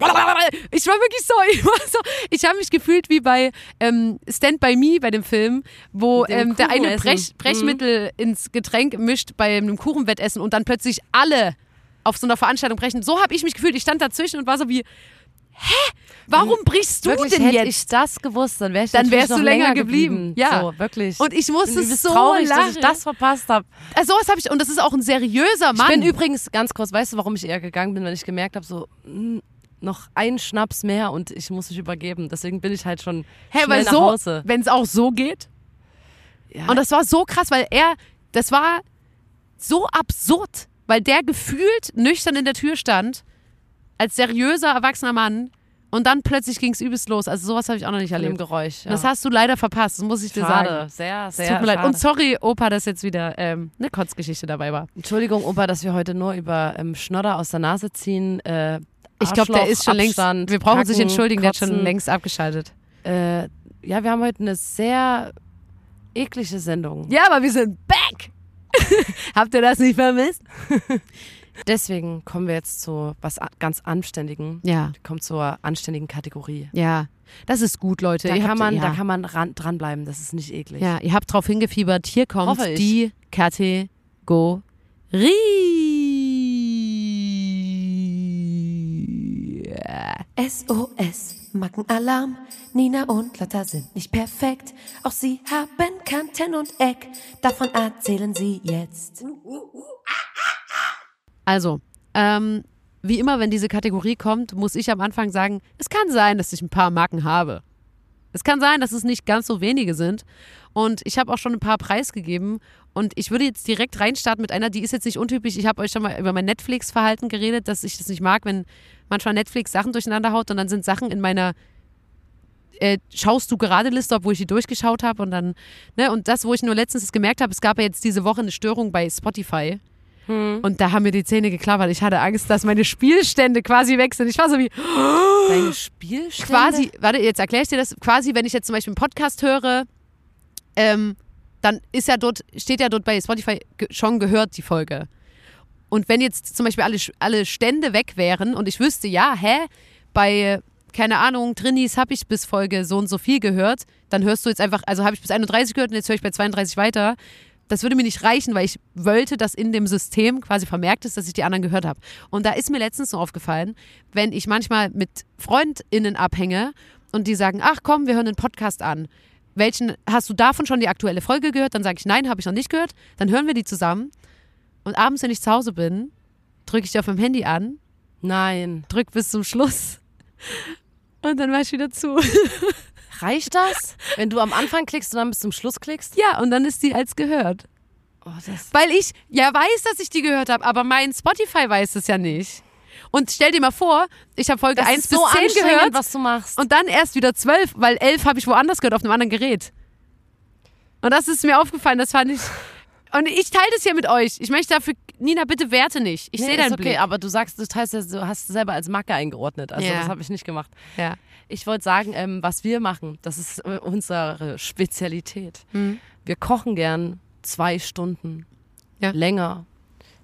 Ich war wirklich so, ich war so, ich habe mich gefühlt wie bei ähm, Stand By Me bei dem Film, wo ähm, der eine. Brech, Brechmittel ins Getränk mischt bei einem Kuchenwettessen und dann plötzlich alle auf so einer Veranstaltung brechen. So habe ich mich gefühlt. Ich stand dazwischen und war so wie, hä, warum brichst du Wirklich, denn hätte jetzt? ich das gewusst, dann wäre ich Dann wärst du länger länger geblieben. Ja. So, wirklich. Und ich musste übelst so traurig, lachen. dass ich das verpasst habe. Äh, sowas habe ich, und das ist auch ein seriöser Mann. Ich bin übrigens ganz kurz, weißt du, warum ich eher gegangen bin, wenn ich gemerkt habe, so mh, noch ein Schnaps mehr und ich muss mich übergeben. Deswegen bin ich halt schon Hä, schnell weil nach so, Hause. wenn es auch so geht. Ja. Und das war so krass, weil er, das war so absurd, weil der gefühlt nüchtern in der Tür stand, als seriöser, erwachsener Mann. Und dann plötzlich ging es übelst los. Also sowas habe ich auch noch nicht Von dem erlebt. Geräusch. Ja. Das hast du leider verpasst, das muss ich dir schade. sagen. Sehr, sehr Tut mir leid. Und sorry, Opa, dass jetzt wieder ähm, eine Kotzgeschichte dabei war. Entschuldigung, Opa, dass wir heute nur über ähm, Schnodder aus der Nase ziehen. Äh, Ich glaube, der ist schon längst. Abstand, Wir brauchen Kacken, entschuldigen, der hat schon Kotzen. längst abgeschaltet. Äh, ja, wir haben heute eine sehr eklige Sendung. Ja, aber wir sind back! Habt ihr das nicht vermisst? Deswegen kommen wir jetzt zu was ganz Anständigen. Ja, kommen zur anständigen Kategorie. ja. Das ist gut, Leute. Da Ihr kann, habt, man, ja. da kann man ran, dranbleiben, das ist nicht eklig. Ja, ihr habt drauf hingefiebert. Hier kommt Hoffe ich. die Kategorie. SOS, Mackenalarm. Nina und Lotta sind nicht perfekt, auch sie haben Kanten und Eck, davon erzählen sie jetzt. Also, ähm, wie immer, wenn diese Kategorie kommt, muss ich am Anfang sagen, es kann sein, dass ich ein paar Marken habe. Es kann sein, dass es nicht ganz so wenige sind. Und ich habe auch schon ein paar preisgegeben. Und ich würde jetzt direkt reinstarten mit einer, die ist jetzt nicht untypisch. Ich habe euch schon mal über mein Netflix-Verhalten geredet, dass ich das nicht mag, wenn manchmal Netflix Sachen durcheinander haut und dann sind Sachen in meiner äh, schaust du gerade Liste, obwohl ich die durchgeschaut habe und dann, ne, und das, wo ich nur letztens gemerkt habe, es gab ja jetzt diese Woche eine Störung bei Spotify. Und da haben mir die Zähne geklappert. Ich hatte Angst, dass meine Spielstände quasi weg sind. Ich war so wie, Deine Spielstände? quasi, warte, jetzt erkläre ich dir das, quasi, wenn ich jetzt zum Beispiel einen Podcast höre, ähm, dann ist ja dort, steht ja dort bei Spotify schon gehört die Folge. Und wenn jetzt zum Beispiel alle, alle Stände weg wären und ich wüsste, ja, hä, bei, keine Ahnung, Trinis habe ich bis Folge so und so viel gehört, dann hörst du jetzt einfach, also habe ich bis 31 gehört und jetzt höre ich bei 32 weiter. Das würde mir nicht reichen, weil ich wollte, dass in dem System quasi vermerkt ist, dass ich die anderen gehört habe. Und da ist mir letztens so aufgefallen, wenn ich manchmal mit FreundInnen abhänge und die sagen, ach komm, wir hören den Podcast an. Welchen, hast du davon schon die aktuelle Folge gehört? Dann sage ich, nein, habe ich noch nicht gehört. Dann hören wir die zusammen. Und abends, wenn ich zu Hause bin, drücke ich die auf meinem Handy an, Nein. drück bis zum Schluss und dann mach ich wieder zu. Reicht das? Wenn du am Anfang klickst und dann bis zum Schluss klickst? Ja, und dann ist die als gehört. Oh, Weil ich ja weiß, dass ich die gehört habe, aber mein Spotify weiß es ja nicht. Und stell dir mal vor, ich habe Folge das 1 ist bis so 10 anstrengend, gehört was du machst. und dann erst wieder 12, weil 11 habe ich woanders gehört, auf einem anderen Gerät. Und das ist mir aufgefallen, das fand ich. Und ich teile das hier mit euch. Ich möchte dafür, Nina, bitte werte nicht. Ich Nee, sehe deinen okay, Blick. aber du sagst, du teilst ja, du hast es selber als Macke eingeordnet. Also Ja. das habe ich nicht gemacht. Ja. Ich wollte sagen, ähm, was wir machen, das ist äh, unsere Spezialität. Mhm. Wir kochen gern zwei Stunden Ja. länger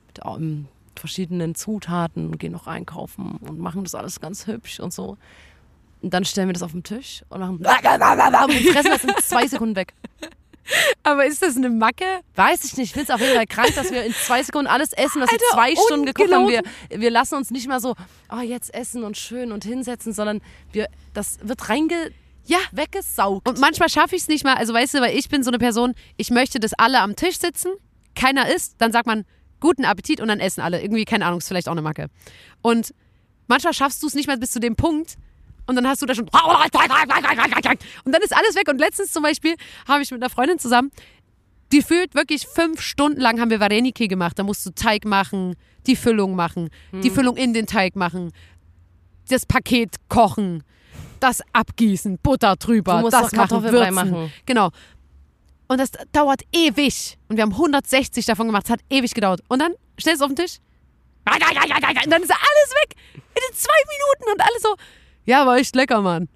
mit ähm, verschiedenen Zutaten, gehen noch einkaufen und machen das alles ganz hübsch und so. Und dann stellen wir das auf den Tisch und machen und fressen das in zwei Sekunden weg. Aber ist das eine Macke? Weiß ich nicht. Ich finde es auf jeden Fall krank, dass wir in zwei Sekunden alles essen, was wir Alter, zwei Stunden gekocht haben. Wir, wir lassen uns nicht mal so, oh, jetzt essen und schön und hinsetzen, sondern wir, das wird reinge, Ja. weggesaugt. Und manchmal schaffe ich es nicht mal. Also weißt du, weil ich bin so eine Person, ich möchte, dass alle am Tisch sitzen, keiner isst, dann sagt man guten Appetit und dann essen alle. Irgendwie, keine Ahnung, ist vielleicht auch eine Macke. Und manchmal schaffst du es nicht mal bis zu dem Punkt und dann hast du da schon und dann ist alles weg. Und letztens zum Beispiel habe ich mit einer Freundin zusammen, die fühlt wirklich fünf Stunden lang haben wir Vareniki gemacht. Da musst du Teig machen, die Füllung machen, die Füllung in den Teig machen, das Paket kochen, das abgießen, Butter drüber, das machen, würzen. machen. Genau. Und das dauert ewig. Und wir haben 160 davon gemacht. Es hat ewig gedauert. Und dann stellst du auf den Tisch. Und dann ist alles weg. In zwei Minuten. Und alles so, ja, war echt lecker, Mann.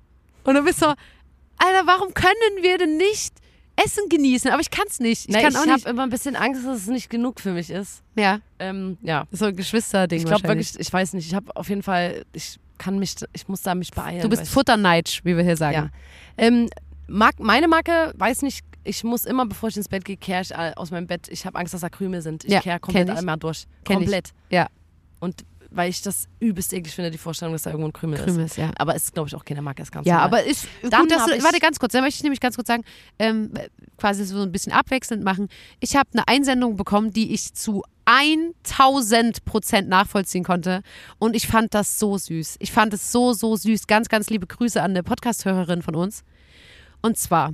Und du bist so, Alter, warum können wir denn nicht Essen genießen? Aber ich kann es nicht. Ich Na, kann ich auch habe nicht. immer ein bisschen Angst, dass es nicht genug für mich ist. Ja, Ähm, ja. so ein Geschwisterding Ich glaube wirklich, ich weiß nicht, ich habe auf jeden Fall, ich kann mich, ich muss da mich beeilen. Du bist ich- Futterneitsch, wie wir hier sagen. Ja. Ähm, Mark, meine Marke, weiß nicht, ich muss immer, bevor ich ins Bett gehe, kehre ich äh, aus meinem Bett. Ich habe Angst, dass da Krümel sind. Ich Ja, kehre komplett kenn ich. einmal durch. Kenn ich. komplett. Ja, Und weil ich das übelst eklig finde, die Vorstellung, dass da irgendwo ein Krümel, Krümel ist. ist, ja. Aber es ist, glaube ich, auch keine Marke, ist ganz Ja, normal. aber ist Dann gut, dass du, ich- warte ganz kurz, da möchte ich nämlich ganz kurz sagen, ähm, quasi so ein bisschen abwechselnd machen. Ich habe eine Einsendung bekommen, die ich zu 1000 Prozent nachvollziehen konnte und ich fand das so süß. Ich fand es so, so süß. Ganz, ganz liebe Grüße an eine Podcast-Hörerin von uns. Und zwar,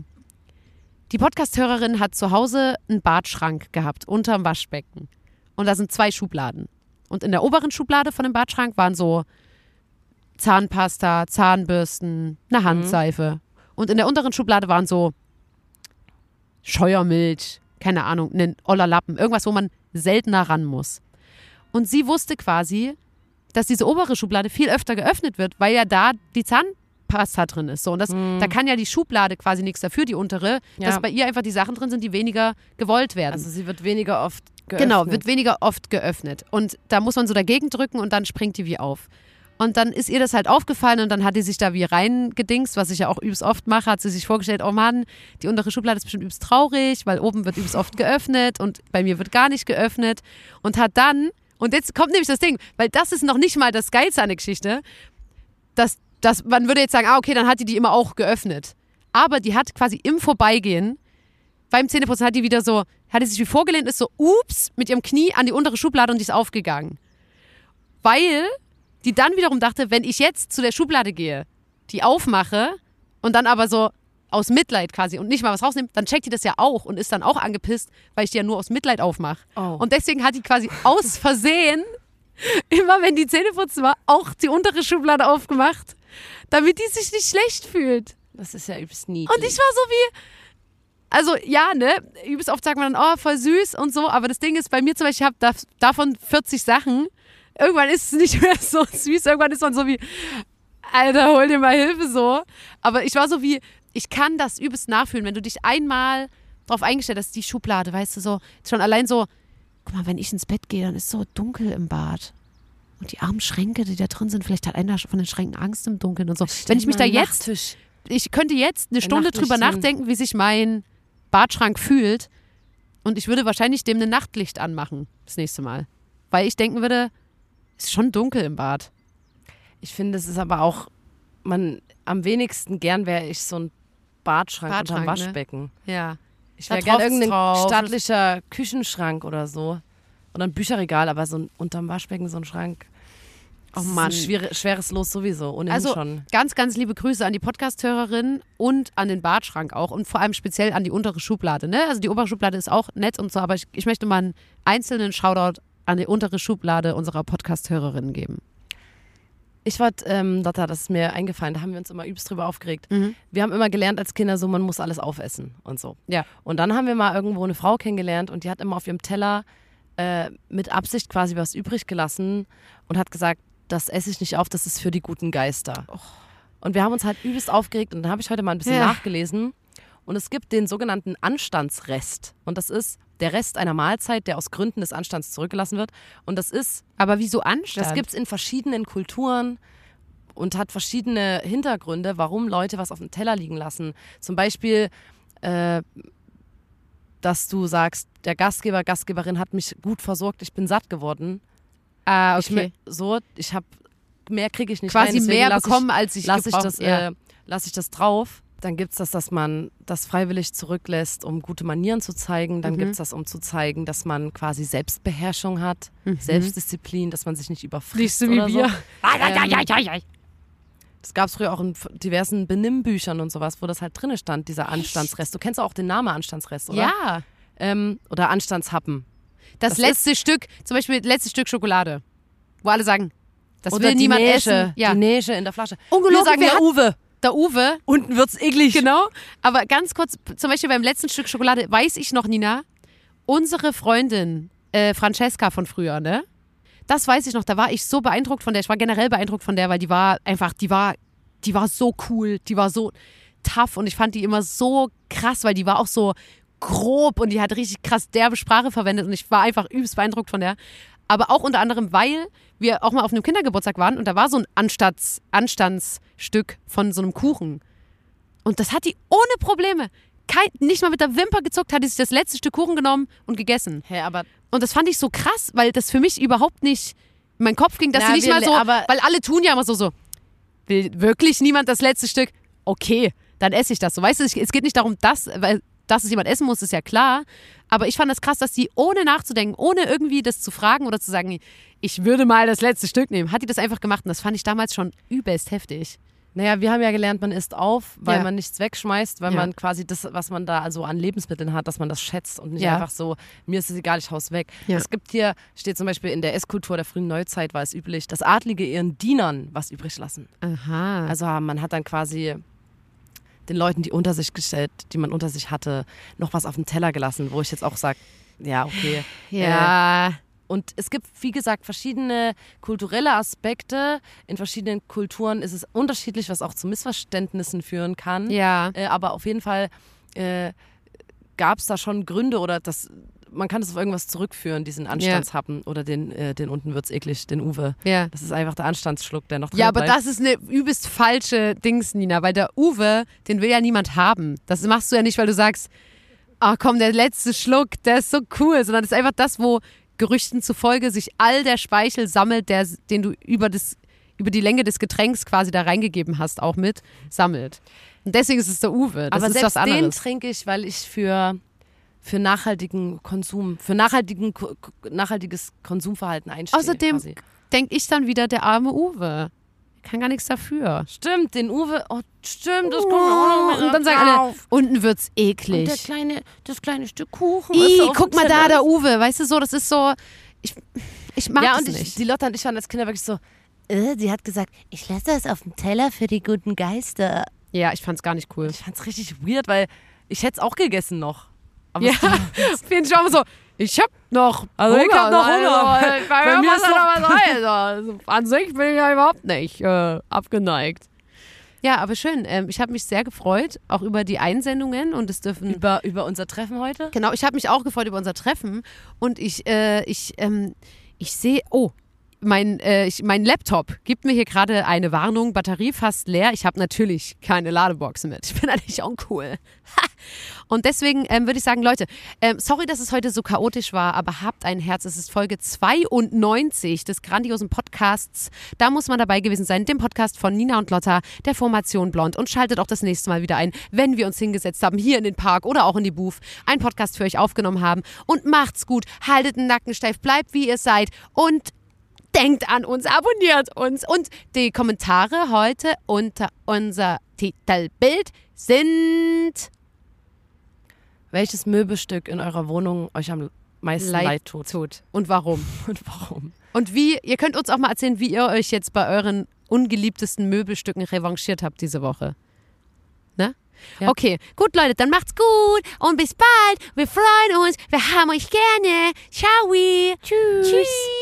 die Podcast-Hörerin hat zu Hause einen Badschrank gehabt, unterm Waschbecken. Und da sind zwei Schubladen. Und in der oberen Schublade von dem Badschrank waren so Zahnpasta, Zahnbürsten, eine Handseife. Und in der unteren Schublade waren so Scheuermilch, keine Ahnung, ein oller Lappen, irgendwas, wo man seltener ran muss. Und sie wusste quasi, dass diese obere Schublade viel öfter geöffnet wird, weil ja da die Zahnpasta drin ist. So, und das, da kann ja die Schublade quasi nichts dafür, die untere, Ja. dass bei ihr einfach die Sachen drin sind, die weniger gewollt werden. also sie wird weniger oft geöffnet. Genau, wird weniger oft geöffnet. Und da muss man so dagegen drücken und dann springt die wie auf. Und dann ist ihr das halt aufgefallen und dann hat die sich da wie reingedingst, was ich ja auch übelst oft mache, hat sie sich vorgestellt, oh Mann, die untere Schublade ist bestimmt übelst traurig, weil oben wird übelst oft geöffnet und bei mir wird gar nicht geöffnet. Und hat dann, und jetzt kommt nämlich das Ding, weil das ist noch nicht mal das Geilste an der Geschichte, dass, dass man würde jetzt sagen, ah, okay, dann hat die die immer auch geöffnet. Aber die hat quasi im Vorbeigehen beim Zähneputzen hat die wieder so, hat die sich wie vorgelehnt, ist so, ups, mit ihrem Knie an die untere Schublade und die ist aufgegangen. Weil die dann wiederum dachte, wenn ich jetzt zu der Schublade gehe, die aufmache und dann aber so aus Mitleid quasi und nicht mal was rausnehme, dann checkt die das ja auch und ist dann auch angepisst, weil ich die ja nur aus Mitleid aufmache. Oh. Und deswegen hat die quasi aus Versehen, immer wenn die Zähne putzen war, auch die untere Schublade aufgemacht, damit die sich nicht schlecht fühlt. Das ist ja übelst niedlich. Und ich war so wie, also ja, ne, übelst oft sagt man dann, oh, voll süß und so, aber das Ding ist, bei mir zum Beispiel, ich habe davon 40 Sachen, irgendwann ist es nicht mehr so süß, irgendwann ist man so wie, Alter, hol dir mal Hilfe so. Aber ich war so wie, ich kann das übelst nachfühlen, wenn du dich einmal darauf eingestellt hast, die Schublade, weißt du, so, schon allein so, guck mal, wenn ich ins Bett gehe, dann ist es so dunkel im Bad. Und die armen Schränke, die da drin sind, vielleicht hat einer von den Schränken Angst im Dunkeln und so. wenn ich mich da jetzt ich könnte jetzt eine Stunde drüber nachdenken, wie sich mein Badschrank fühlt. Und ich würde wahrscheinlich dem ein Nachtlicht anmachen das nächste Mal. Weil ich denken würde, es ist schon dunkel im Bad. Ich finde, es ist aber auch, man, am wenigsten gern wäre ich so ein Badschrank, Badschrank, unterm ne? Waschbecken. Ja. Ich wäre ist irgendein drauf. stattlicher Küchenschrank oder so. Oder ein Bücherregal, aber so ein, unterm Waschbecken so ein Schrank. Oh ist Mann. Ein schwere, schweres Los sowieso, ohnehin Also schon. ganz, ganz liebe Grüße an die Podcast-Hörerin und an den Badschrank auch und vor allem speziell an die untere Schublade. Ne? Also die obere Schublade ist auch nett und so, aber ich, ich möchte mal einen einzelnen Shoutout an die untere Schublade unserer Podcast-Hörerinnen geben. Ich wollte, ähm, Lotta, das ist mir eingefallen, da haben wir uns immer übelst drüber aufgeregt. Mhm. Wir haben immer gelernt als Kinder so, man muss alles aufessen und so. Ja. Und dann haben wir mal irgendwo eine Frau kennengelernt und die hat immer auf ihrem Teller äh, mit Absicht quasi was übrig gelassen und hat gesagt, das esse ich nicht auf, das ist für die guten Geister. Und wir haben uns halt übelst aufgeregt und dann habe ich heute mal ein bisschen Ja. nachgelesen und es gibt den sogenannten Anstandsrest und das ist der Rest einer Mahlzeit, der aus Gründen des Anstands zurückgelassen wird und das ist Aber wieso Anstand? das gibt es in verschiedenen Kulturen und hat verschiedene Hintergründe, warum Leute was auf dem Teller liegen lassen. Zum Beispiel, äh, dass du sagst, der Gastgeber, Gastgeberin hat mich gut versorgt, ich bin satt geworden. Ah, Ich, okay. mö- so, ich habe mehr kriege ich nicht Quasi rein, mehr bekommen, als ich ich, lass ich gebraucht- das, ja. äh, lass ich das drauf. Dann gibt es das, dass man das freiwillig zurücklässt, um gute Manieren zu zeigen. Dann Mhm. gibt es das, um zu zeigen, dass man quasi Selbstbeherrschung hat, Selbstdisziplin, dass man sich nicht überfrisst Mhm. Nicht so wie wir. So. Das gab es früher auch in diversen Benimmbüchern und sowas, wo das halt drinne stand, dieser Anstandsrest. Du kennst auch den Namen Anstandsrest, oder? Ja. Ähm, oder Anstandshappen. Das, Das letzte Stück, zum Beispiel das letzte Stück Schokolade, wo alle sagen, das oder will die niemand Näsche, essen. Ja. Die Näsche in der Flasche. Ungelogen, sagen hatten- Uwe. Der Uwe, Unten wird's eklig. genau. Aber ganz kurz, zum Beispiel beim letzten Stück Schokolade, weiß ich noch, Nina, unsere Freundin äh, Francesca von früher, ne? Das weiß ich noch, da war ich so beeindruckt von der. Ich war generell beeindruckt von der, weil die war einfach, die war, die war so cool, die war so tough und ich fand die immer so krass, weil die war auch so grob und die hat richtig krass derbe Sprache verwendet und ich war einfach übelst beeindruckt von der. Aber auch unter anderem, weil wir auch mal auf einem Kindergeburtstag waren und da war so ein Anstands, Anstandsstück von so einem Kuchen. Und das hat die ohne Probleme, kein, nicht mal mit der Wimper gezuckt, hat die sich das letzte Stück Kuchen genommen und gegessen. Hä, aber Und das fand ich so krass, weil das für mich überhaupt nicht in meinen Kopf ging, dass Na, sie nicht mal so, aber- weil alle tun ja immer so, so, will wirklich niemand das letzte Stück? Okay, dann esse ich das. So, weißt du, es geht nicht darum, dass, weil, dass es jemand essen muss, ist ja klar. Aber ich fand das krass, dass sie ohne nachzudenken, ohne irgendwie das zu fragen oder zu sagen, ich würde mal das letzte Stück nehmen, hat die das einfach gemacht. Und das fand ich damals schon übelst heftig. naja, wir haben ja gelernt, man isst auf, weil Ja. man nichts wegschmeißt, weil Ja. man quasi das, was man da also an Lebensmitteln hat, dass man das schätzt und nicht Ja. einfach so, mir ist es egal, ich hau's weg. Ja. Es gibt hier, steht zum Beispiel in der Esskultur der frühen Neuzeit war es üblich, dass Adlige ihren Dienern was übrig lassen. Aha. Also man hat dann quasi den Leuten, die unter sich gestellt, die man unter sich hatte, noch was auf den Teller gelassen, wo ich jetzt auch sage, ja, okay. ja. Und es gibt, wie gesagt, verschiedene kulturelle Aspekte. In verschiedenen Kulturen ist es unterschiedlich, was auch zu Missverständnissen führen kann. ja. Äh, aber auf jeden Fall äh, gab es da schon Gründe oder das, man kann es auf irgendwas zurückführen, diesen Anstandshappen oder den, äh, den unten wird's eklig, den Uwe. Ja. Das ist einfach der Anstandsschluck, der noch drin Ja, aber bleibt. das ist eine übelst falsche Dings, Nina, weil der Uwe, den will ja niemand haben. Das machst du ja nicht, weil du sagst, ach komm, der letzte Schluck, der ist so cool, sondern das ist einfach das, wo Gerüchten zufolge sich all der Speichel sammelt, der, den du über, das, über die Länge des Getränks quasi da reingegeben hast, auch mit, sammelt. Und deswegen ist es der Uwe. Das aber ist selbst was den anderes. trinke ich, weil ich für für nachhaltigen Konsum, für nachhaltigen, nachhaltiges Konsumverhalten einstehe. Außerdem denke ich dann wieder, der arme Uwe. Kann gar nichts dafür. Stimmt, den Uwe, oh, stimmt, das kommt auch noch mit und dann sagen alle, unten wird's Und der eklig. kleine, das kleine Stück Kuchen. Ih, guck mal da, der. Uwe. Weißt du so, das ist so. Ich, ich mag Ja, und ich, nicht. die Lotta und ich waren als Kinder wirklich so, äh, sie hat gesagt, ich lasse das auf dem Teller für die guten Geister. ja, ich fand's gar nicht cool. Ich fand's richtig weird, weil ich hätte es auch gegessen noch. Aber Ja, ich auch immer so. Ich hab noch Also ich hab noch Hunger. Also, bei, Bei mir ist noch noch- was rein. Also, an sich bin ich ja überhaupt nicht äh, abgeneigt. Ja, aber schön. Ähm, ich habe mich sehr gefreut, auch über die Einsendungen und es dürfen über, über unser Treffen heute. Genau, ich habe mich auch gefreut über unser Treffen und ich, äh, ich, ähm, ich sehe, oh, mein, äh, ich, mein Laptop gibt mir hier gerade eine Warnung, Batterie fast leer. Ich habe natürlich keine Ladebox mit. Ich bin eigentlich uncool. Ha! Und deswegen ähm, würde ich sagen, Leute, ähm, sorry, dass es heute so chaotisch war, aber habt ein Herz. Es ist Folge 92 des grandiosen Podcasts. Da muss man dabei gewesen sein, dem Podcast von Nina und Lotta, der Formation Blond. Und schaltet auch das nächste Mal wieder ein, wenn wir uns hingesetzt haben, hier in den Park oder auch in die Booth, einen Podcast für euch aufgenommen haben. Und macht's gut, haltet den Nacken steif, bleibt wie ihr seid und denkt an uns, abonniert uns. Und die Kommentare heute unter unser Titelbild sind Welches Möbelstück in eurer Wohnung euch am meisten leid, tut? tut. Und warum? Und warum? Und wie, ihr könnt uns auch mal erzählen, wie ihr euch jetzt bei euren ungeliebtesten Möbelstücken revanchiert habt diese Woche. Ne? Ja. Okay, gut Leute, dann macht's gut und bis bald. Wir freuen uns, wir haben euch gerne. Ciao. Tschüss. Tschüss.